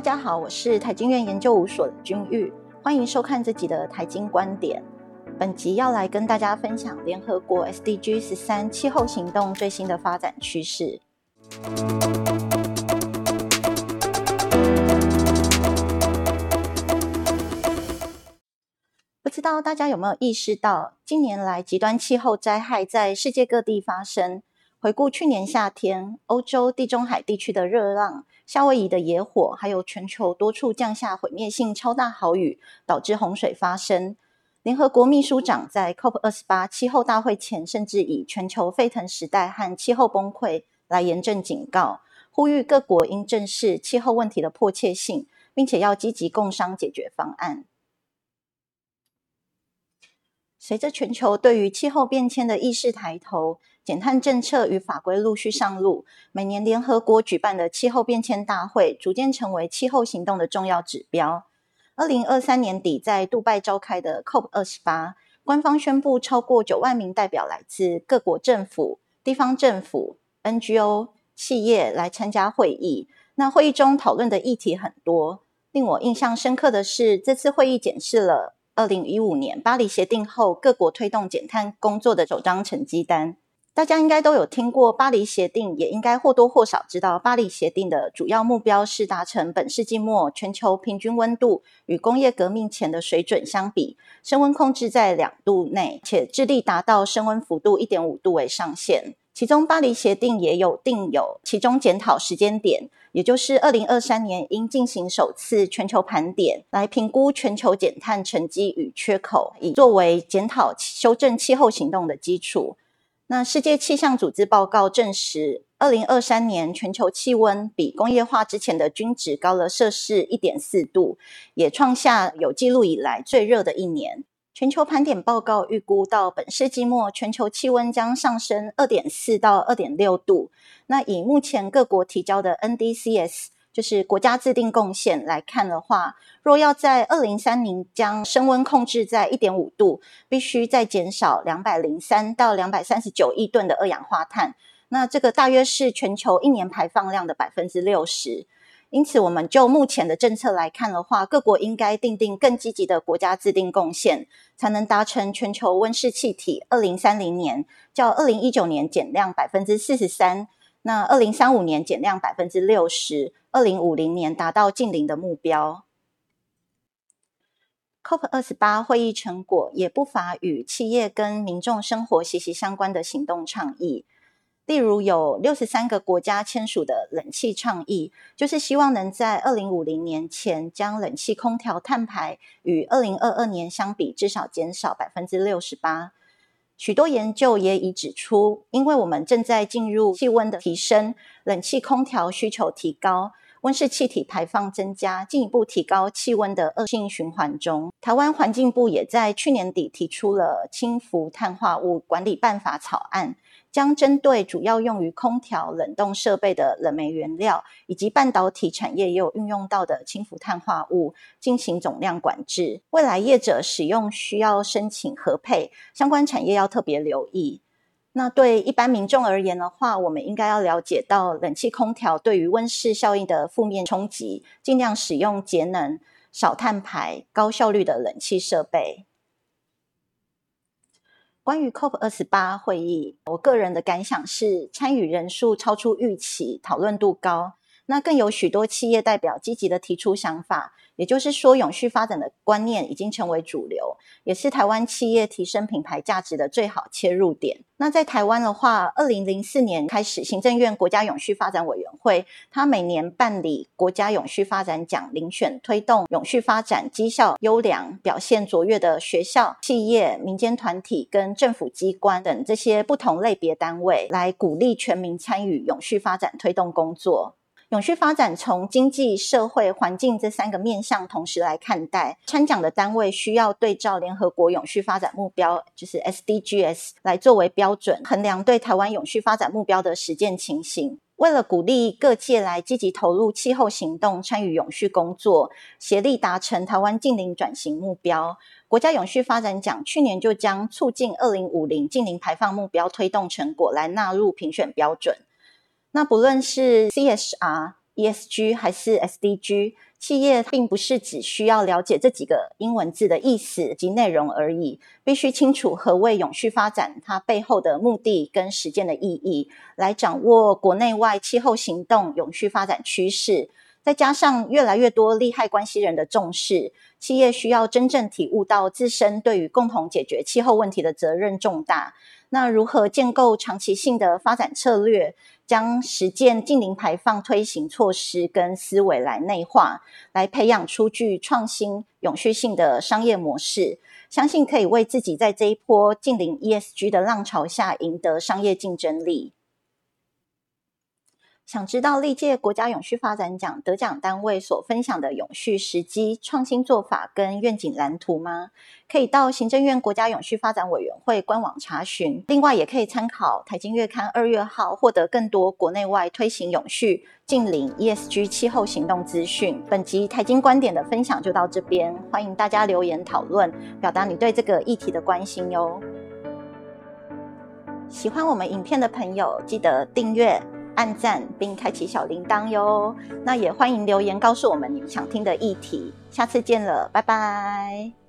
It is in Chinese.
大家好，我是台经院研究五所的君玉，欢迎收看这集的台经观点。本集要来跟大家分享联合国 SDG 十三气候行动最新的发展趋势。不知道大家有没有意识到，近年来极端气候灾害在世界各地发生。回顾去年夏天，欧洲、地中海地区的热浪、夏威夷的野火，还有全球多处降下毁灭性超大豪雨，导致洪水发生。联合国秘书长在 COP 二十八气候大会前，甚至以全球沸腾时代和气候崩溃来严正警告，呼吁各国应正视气候问题的迫切性，并且要积极共商解决方案。随着全球对于气候变迁的意识抬头，减碳政策与法规陆续上路，每年联合国举办的气候变迁大会逐渐成为气候行动的重要指标。二零二三年底在杜拜召开的 COP 二十八，官方宣布超过九万名代表来自各国政府、地方政府、NGO、企业来参加会议。那会议中讨论的议题很多，令我印象深刻的是，这次会议检视了。二零一五年巴黎协定后，各国推动减碳工作的首张成绩单，大家应该都有听过巴黎协定，也应该或多或少知道巴黎协定的主要目标是达成本世纪末全球平均温度与工业革命前的水准相比，升温控制在两度内，且致力达到升温幅度一点五度为上限。其中，巴黎协定也有定有其中检讨时间点，也就是二零二三年应进行首次全球盘点，来评估全球减碳成绩与缺口，以作为检讨修正气候行动的基础。那世界气象组织报告证实，二零二三年全球气温比工业化之前的均值高了摄氏一点四度，也创下有记录以来最热的一年。全球盘点报告预估，到本世纪末，全球气温将上升二点四到二点六度。那以目前各国提交的 NDCs，就是国家制定贡献来看的话，若要在二零三零将升温控制在一点五度，必须再减少两百零三到两百三十九亿吨的二氧化碳。那这个大约是全球一年排放量的百分之六十。因此，我们就目前的政策来看的话，各国应该定定更积极的国家制定贡献，才能达成全球温室气体二零三零年较二零一九年减量百分之四十三，那二零三五年减量百分之六十，二零五零年达到近零的目标。COP 二十八会议成果也不乏与企业跟民众生活息息相关的行动倡议。例如，有六十三个国家签署的冷气倡议，就是希望能在二零五零年前将冷气空调碳排与二零二二年相比至少减少百分之六十八。许多研究也已指出，因为我们正在进入气温的提升，冷气空调需求提高，温室气体排放增加，进一步提高气温的恶性循环中。台湾环境部也在去年底提出了轻浮碳化物管理办法草案。将针对主要用于空调冷冻设备的冷媒原料，以及半导体产业也有运用到的氢氟碳化物进行总量管制。未来业者使用需要申请核配，相关产业要特别留意。那对一般民众而言的话，我们应该要了解到冷气空调对于温室效应的负面冲击，尽量使用节能、少碳排、高效率的冷气设备。关于 COP 二十八会议，我个人的感想是，参与人数超出预期，讨论度高。那更有许多企业代表积极的提出想法，也就是说，永续发展的观念已经成为主流，也是台湾企业提升品牌价值的最好切入点。那在台湾的话，二零零四年开始，行政院国家永续发展委员会，它每年办理国家永续发展奖遴选，推动永续发展绩效优良、表现卓越的学校、企业、民间团体跟政府机关等这些不同类别单位，来鼓励全民参与永续发展推动工作。永续发展从经济社会环境这三个面向同时来看待，参奖的单位需要对照联合国永续发展目标，就是 SDGs 来作为标准，衡量对台湾永续发展目标的实践情形。为了鼓励各界来积极投入气候行动，参与永续工作，协力达成台湾近零转型目标，国家永续发展奖去年就将促进二零五零近零排放目标推动成果来纳入评选标准。那不论是 CSR、ESG 还是 SDG，企业并不是只需要了解这几个英文字的意思及内容而已，必须清楚何谓永续发展，它背后的目的跟实践的意义，来掌握国内外气候行动永续发展趋势。再加上越来越多利害关系人的重视，企业需要真正体悟到自身对于共同解决气候问题的责任重大。那如何建构长期性的发展策略？将实践近零排放推行措施跟思维来内化，来培养出具创新、永续性的商业模式，相信可以为自己在这一波近零 ESG 的浪潮下赢得商业竞争力。想知道历届国家永续发展奖得奖单位所分享的永续时机、创新做法跟愿景蓝图吗？可以到行政院国家永续发展委员会官网查询。另外，也可以参考《台经月刊》二月号，获得更多国内外推行永续、近零 ESG 气候行动资讯。本集台经观点的分享就到这边，欢迎大家留言讨论，表达你对这个议题的关心哟。喜欢我们影片的朋友，记得订阅。按赞并开启小铃铛哟，那也欢迎留言告诉我们你们想听的议题，下次见了，拜拜。